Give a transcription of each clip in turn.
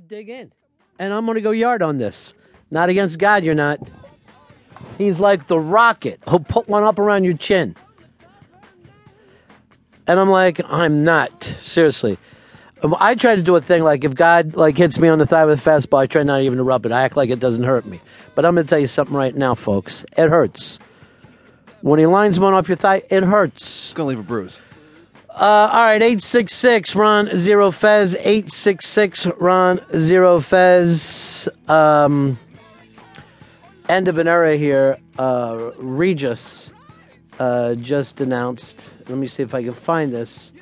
to dig in, and I'm going to go yard on this. Not against God, you're not. He's like the rocket. He'll put one up around your chin. And I'm like, I'm not. Seriously. I try to do a thing like if God like hits me on the thigh with a fastball, I try not even to rub it. I act like it doesn't hurt me. But I'm going to tell you something right now, folks. It hurts. When he lines one off your thigh, it hurts. It's gonna leave a bruise. Uh, all right, 866 Ron Zero Fez. 866 Ron Zero Fez. Um, end of an era here. Uh, Regis uh, just announced. Let me see if I can find this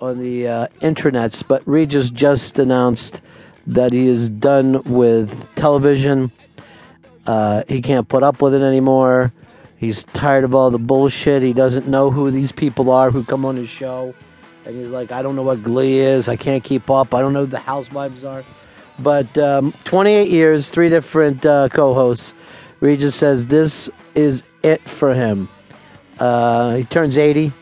on the uh, intranets. But Regis just announced that he is done with television. Uh, he can't put up with it anymore. He's tired of all the bullshit. He doesn't know who these people are who come on his show. And he's like, I don't know what Glee is. I can't keep up. I don't know who the housewives are. But um, 28 years, three different uh, co hosts. Regis says this is it for him. Uh, he turns 80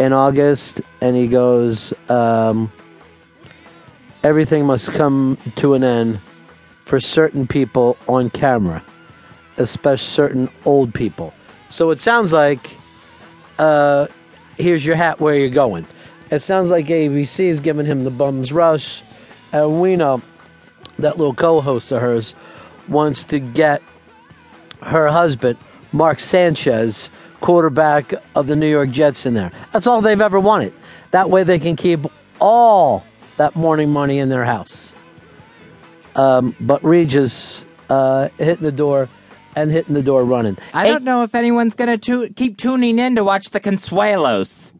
in August, and he goes, um, Everything must come to an end for certain people on camera, especially certain old people. So it sounds like uh, here's your hat where you're going. It sounds like ABC is giving him the bum's rush, and we know that little co-host of hers wants to get her husband, Mark Sanchez, quarterback of the New York Jets, in there. That's all they've ever wanted. That way they can keep all that morning money in their house. Um, but Regis uh, hitting the door and hitting the door running. I don't know if anyone's going to keep tuning in to watch the Consuelos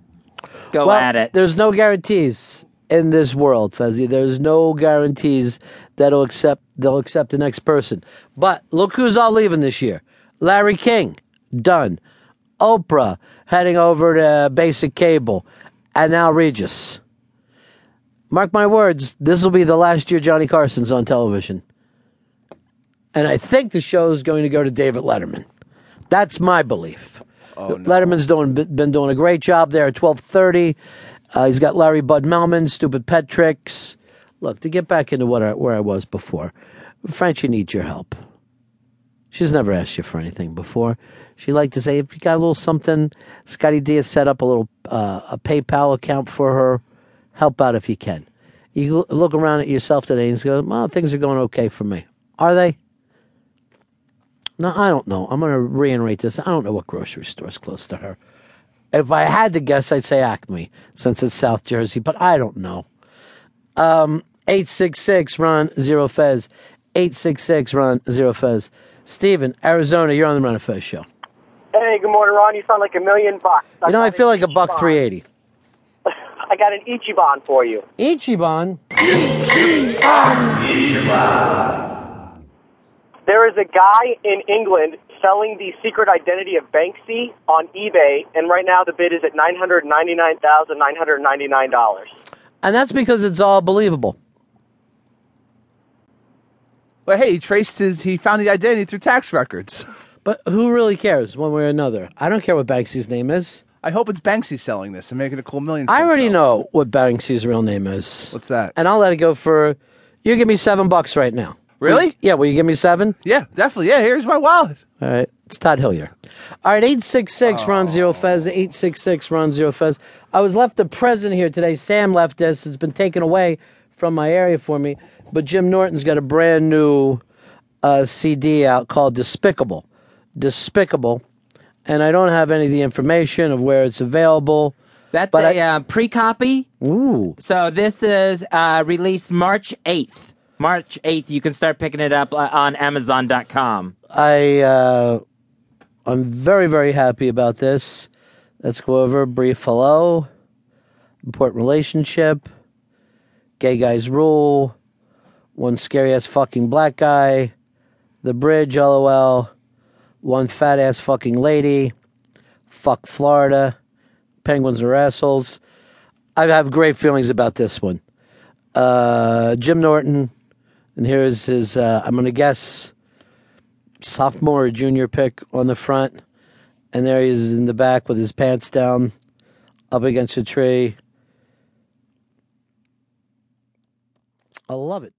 go well, at it. There's no guarantees in this world, Fezzi. There's no guarantees that'll accept they'll accept the next person. But look who's all leaving this year. Larry King, done. Oprah heading over to basic cable. And now Regis. Mark my words, this will be the last year Johnny Carson's on television. And I think the show is going to go to David Letterman. That's my belief. Oh, no. Letterman's doing been doing a great job there at twelve thirty. Uh, he's got Larry Bud Melman, stupid pet tricks. Look, to get back into what I, where I was before, Frenchie needs your help. She's never asked you for anything before. She liked to say, if you got a little something, Scotty D has set up a little uh, a PayPal account for her. Help out if you can. You look around at yourself today and go, well, things are going okay for me. Are they? No, I don't know. I'm going to reiterate this. I don't know what grocery store is close to her. If I had to guess, I'd say Acme, since it's South Jersey, but I don't know. Um, 866 Ron Zero Fez. 866 Ron Zero Fez. Steven, Arizona, you're on the Ron and Fez show. Hey, good morning, Ron. You sound like a million bucks. You know, I feel an like a buck 380. I got an Ichiban for you. Ichiban? There is a guy in England selling the secret identity of Banksy on eBay, and right now the bid is at nine hundred ninety-nine thousand nine hundred ninety-nine dollars. And that's because it's all believable. But hey, he traced his. He found the identity through tax records. But who really cares one way or another? I don't care what Banksy's name is. I hope it's Banksy selling this and making a cool million. I already know what Banksy's real name is. What's that? And I'll let it go for you give me seven bucks right now. Really? Yeah, will you give me seven? Yeah, definitely. Yeah, here's my wallet. All right. It's Todd Hillier. All right, 866 Ron Zero Fez, 866 Ron Zero Fez. I was left a present here today. Sam left this. It's been taken away from my area for me. But Jim Norton's got a brand new uh, CD out called Despicable. Despicable. And I don't have any of the information of where it's available. That's but a I- uh, pre-copy. Ooh. So this is uh, released March 8th. March 8th. You can start picking it up uh, on Amazon.com. I uh, I'm very very happy about this. Let's go over brief hello, important relationship, gay guys rule, one scary ass fucking black guy, the bridge, lol, one fat ass fucking lady, fuck Florida, penguins are assholes. I have great feelings about this one. Uh, Jim Norton, and here's his. Uh, I'm gonna guess sophomore or junior pick on the front, and there he is in the back with his pants down, up against a tree. I love it.